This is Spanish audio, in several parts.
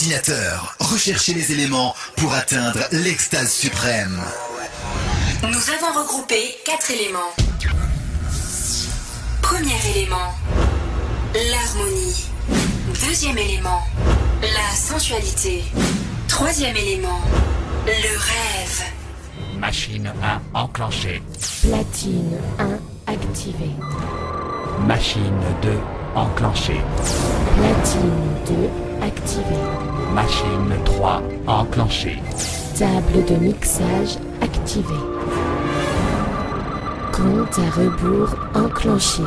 ordinateur, recherchez les éléments pour atteindre l'extase suprême. Nous avons regroupé quatre éléments. Premier élément, l'harmonie. Deuxième élément, la sensualité. Troisième élément, le rêve. Machine 1 enclenchée. Platine 1 activée. Machine 2 enclenchée. Platine 2 activée. Machine 3 enclenchée. Table de mixage activée. Compte à rebours enclenché.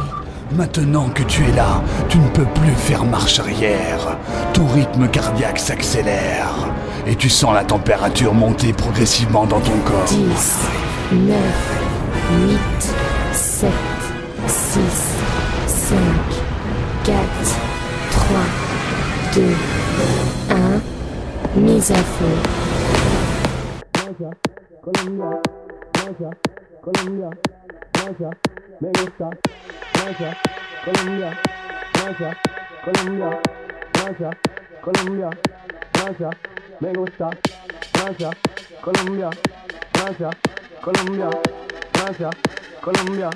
Maintenant que tu es là, tu ne peux plus faire marche arrière. Tout rythme cardiaque s'accélère. Et tu sens la température monter progressivement dans ton corps. 10, 9, 8, 7, 6, 5, 4, 3, 2, A. Mizafu. Colombia, Colombia, Colombia, Colombia, me gusta, Colombia, Colombia, Colombia, Colombia, Colombia, Colombia, me gusta, Colombia, Colombia, Colombia, Colombia,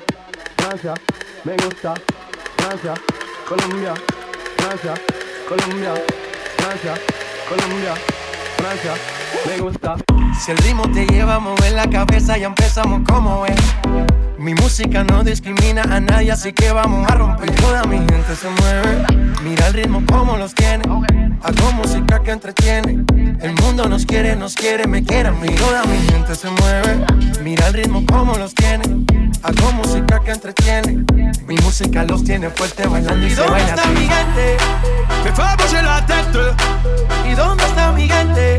Colombia, me gusta, Colombia, Colombia, Colombia. Francia, Colombia, Francia, me gusta. Si el ritmo te lleva a mover la cabeza, y empezamos como es. Mi música no discrimina a nadie, así que vamos a romper. Toda mi gente se mueve. Mira el ritmo como los tiene. Hago música que entretiene. El mundo nos quiere, nos quiere, me quiere a Toda mi gente se mueve. Mira el ritmo como los tiene. Hago música que entretiene. Mi música los tiene fuerte bailando y, se dónde ¿Y dónde está mi gente? Me en la tête. ¿Y dónde está mi gente?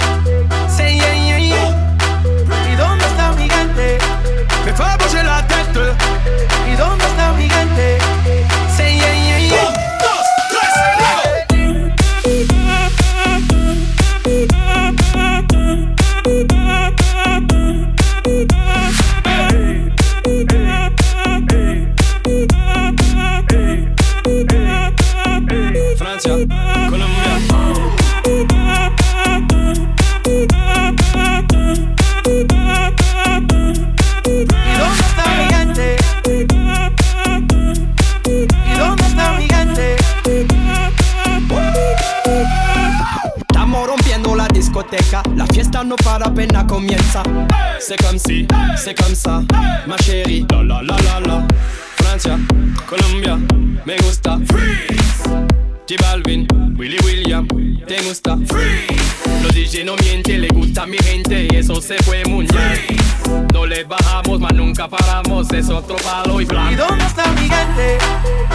Say yeah, y dónde está mi gente me en la tête y dónde está mi gente say combien ça hey C'est comme si, c'est comme ça, ma chérie. La la la la la. Francia, Colombia, me gusta. Freeze. J Balvin, Willy William, te gusta. Freeze. Los DJ no miente, le gusta a mi gente y eso se fue muy No le bajamos, mas nunca paramos, es otro palo y blanco. ¿Y dónde está mi gente?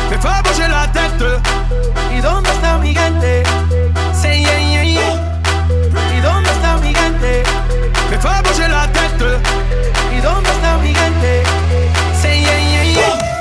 Me a la tête. ¿Y dónde está mi gente? Say yeah, yeah, yeah. ¿Y dónde está mi gente? Me en la tête. ¿Y dónde está mi gente? Say yeah, yeah, yeah.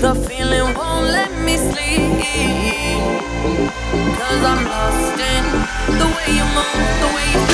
The feeling won't let me sleep. Cause I'm lost in the way you move, the way you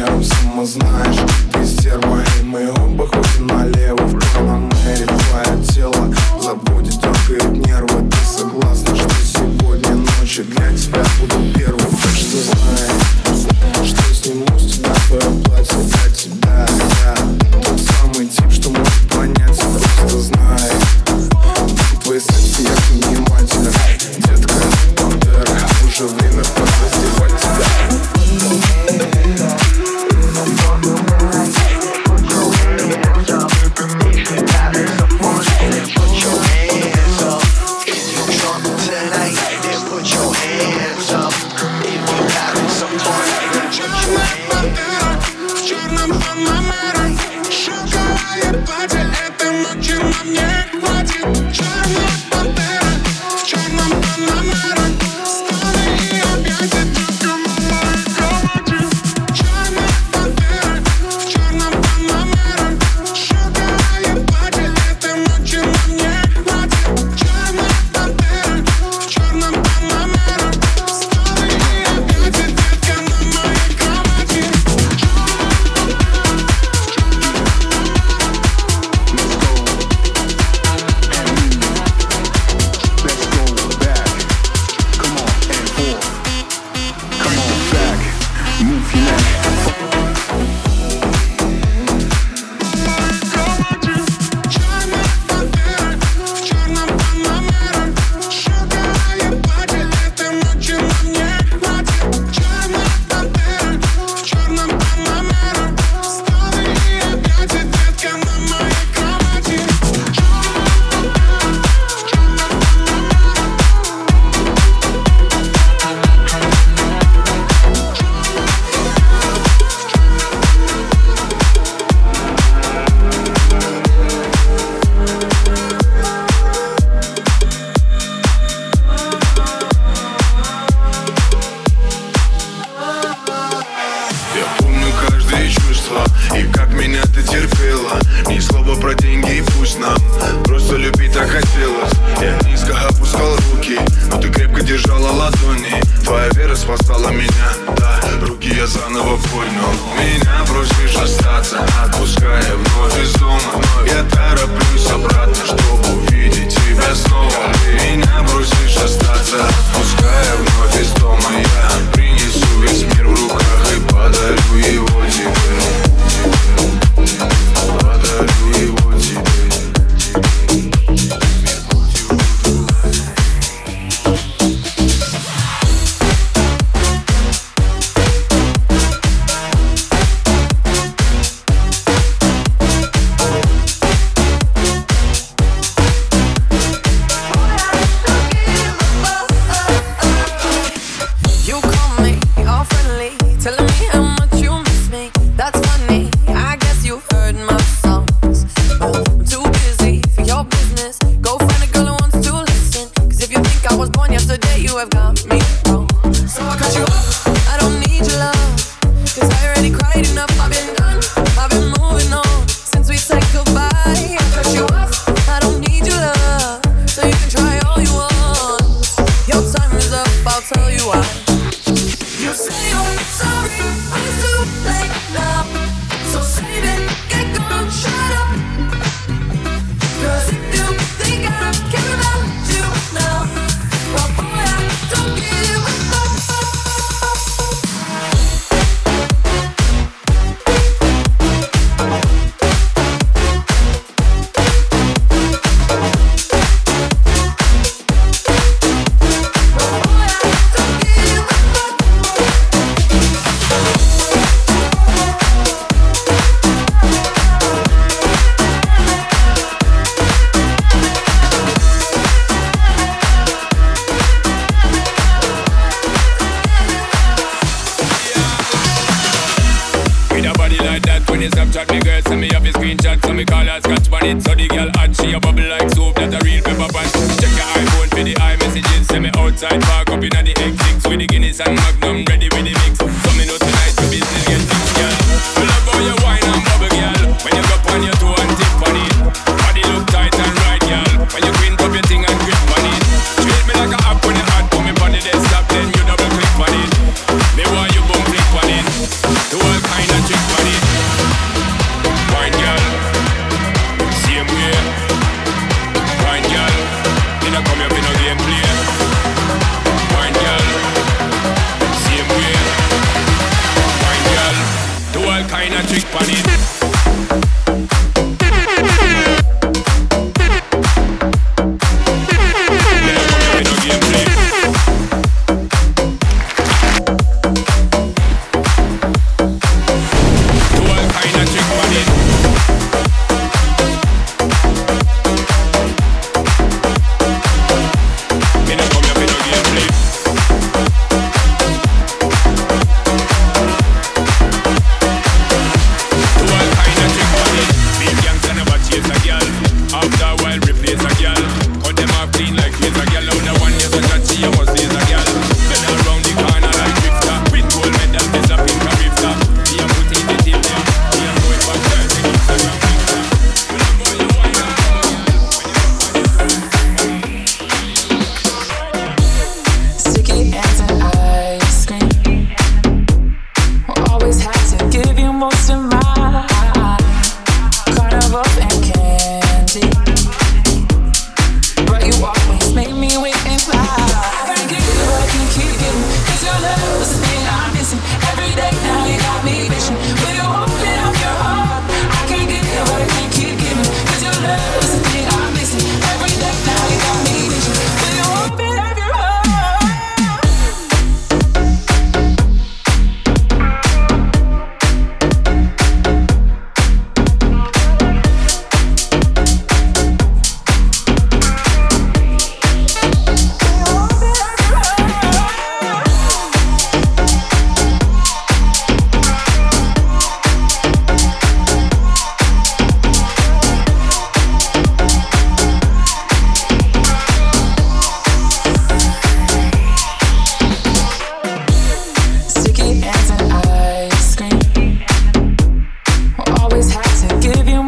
я сама знаешь tight, back up in the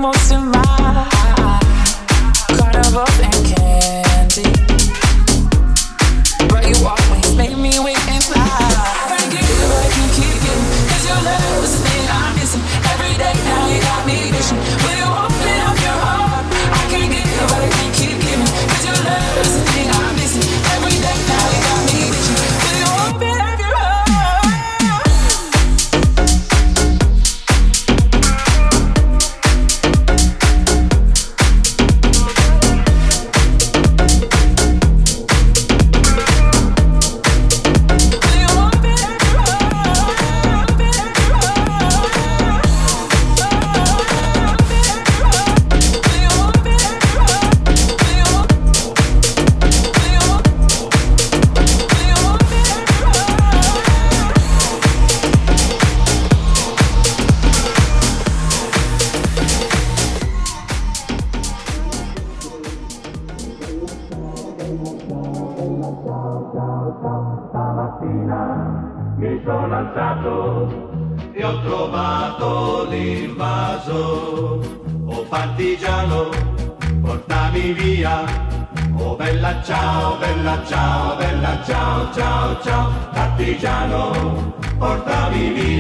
emoção.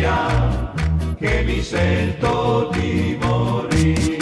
via, che mi sento di morire.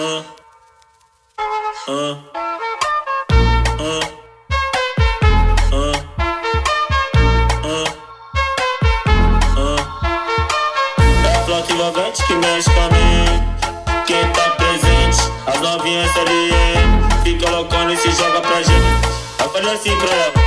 uh, uh. Vagante que mexe com a mente. Quem tá presente, as novinhas ali. Fica loucona e se joga pra gente. Eu falei assim pra ela.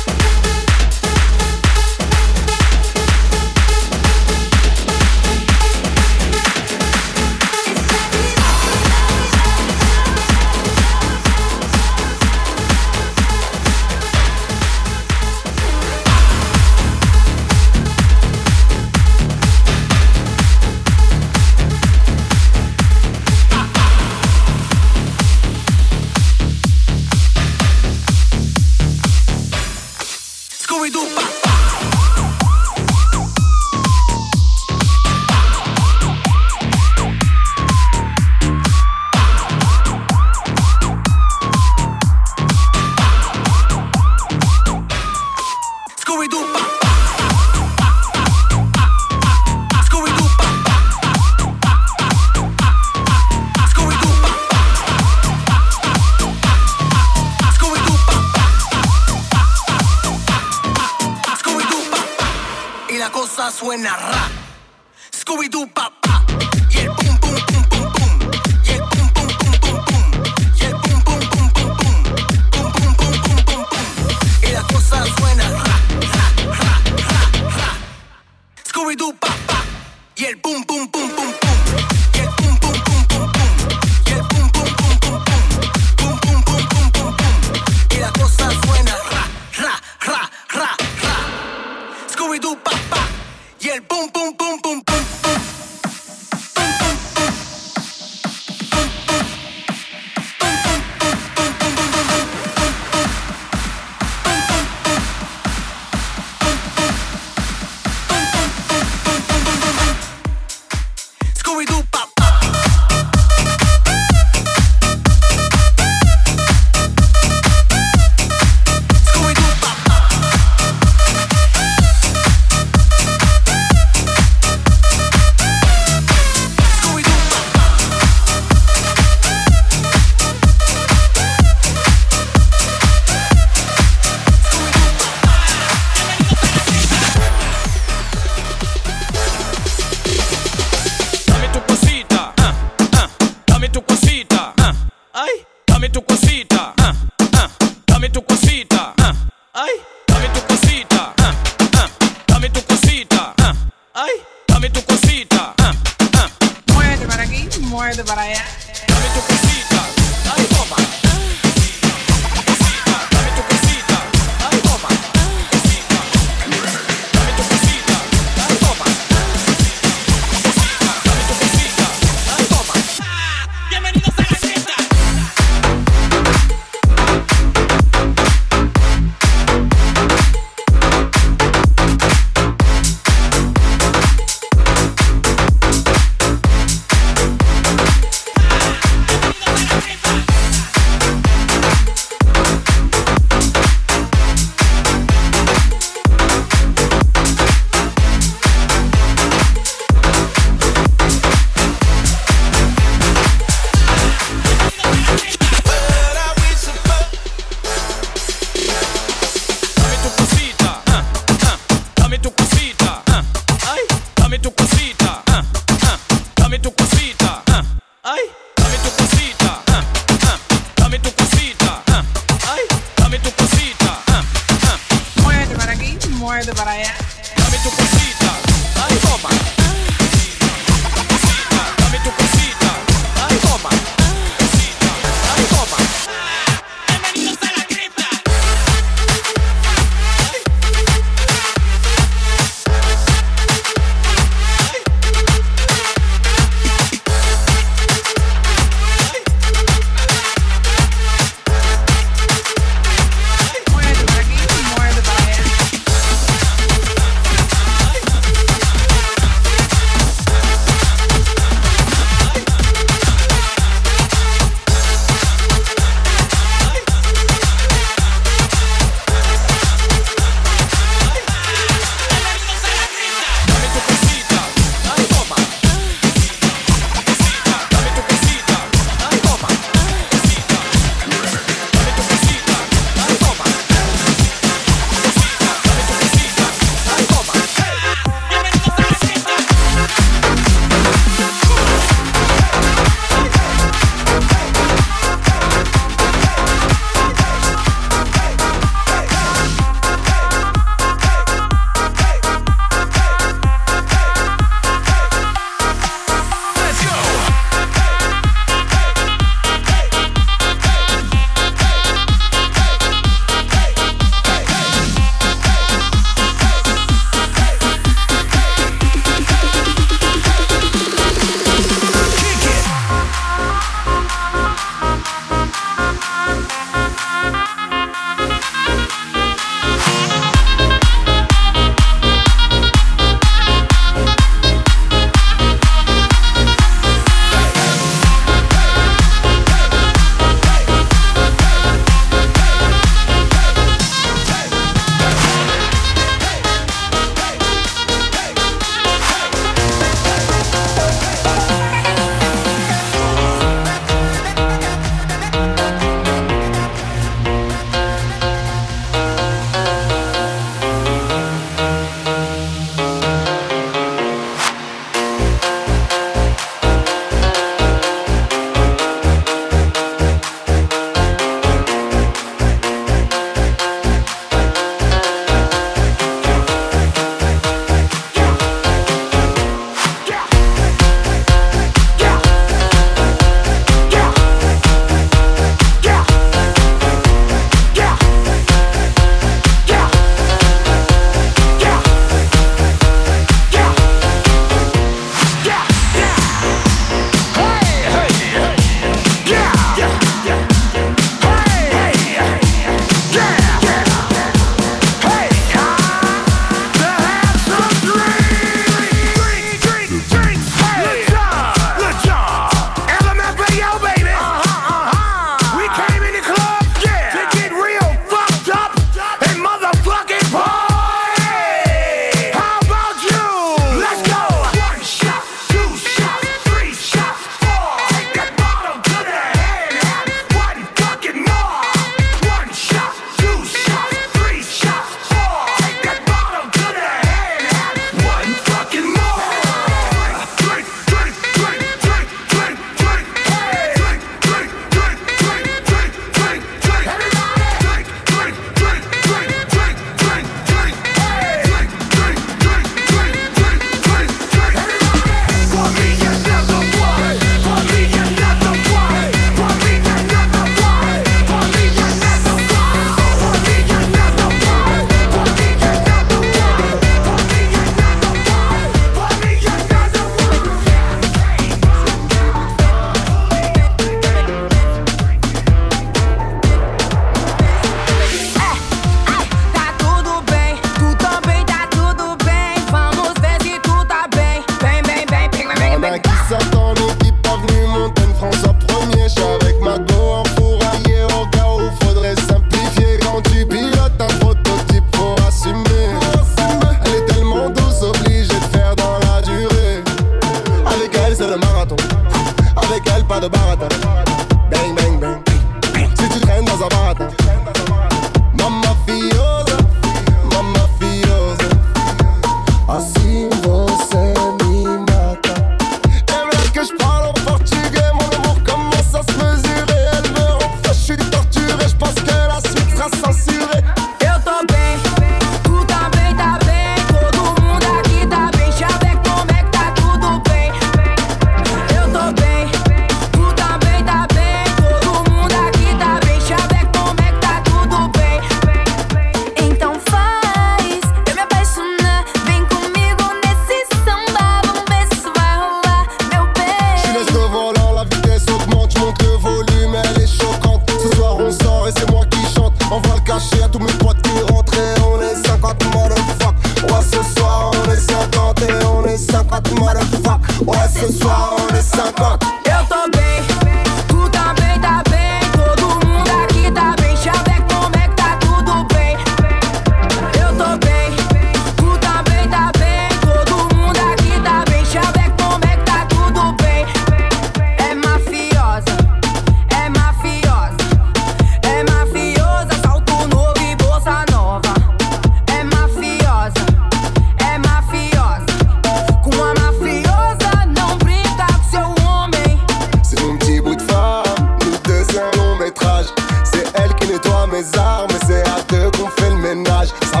ménage. Ça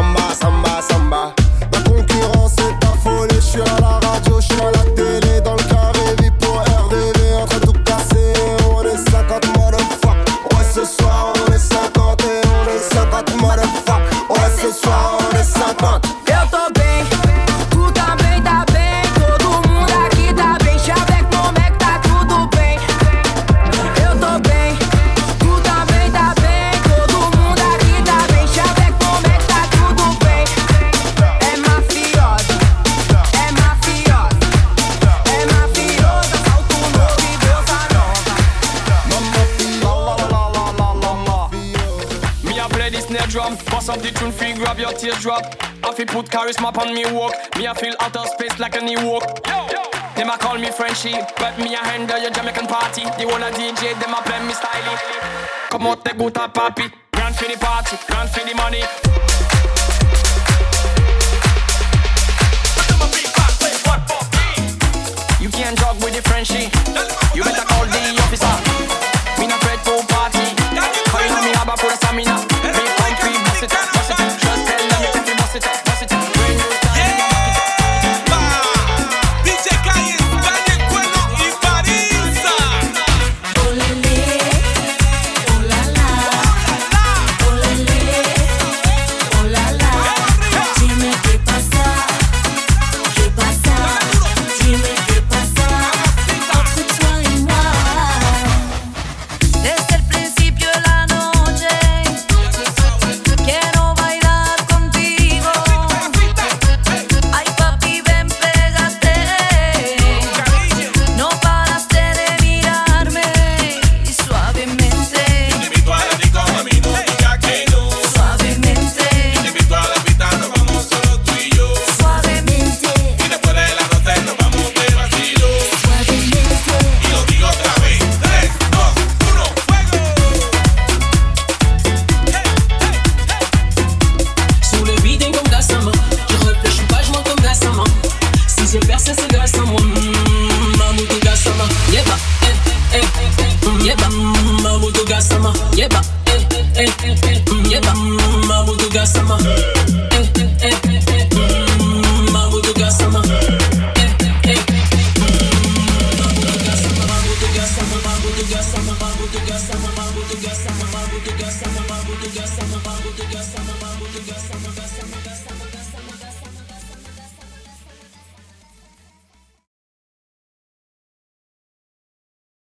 They put charisma on me walk. Me I feel out of space like a new walk. Yo, yo. a call me Frenchy, but me a handle your Jamaican party. They wanna DJ, they a play me style. Come out the gutter, papi. Run for the party, run for the money. You can't jog with the Frenchy. You better call the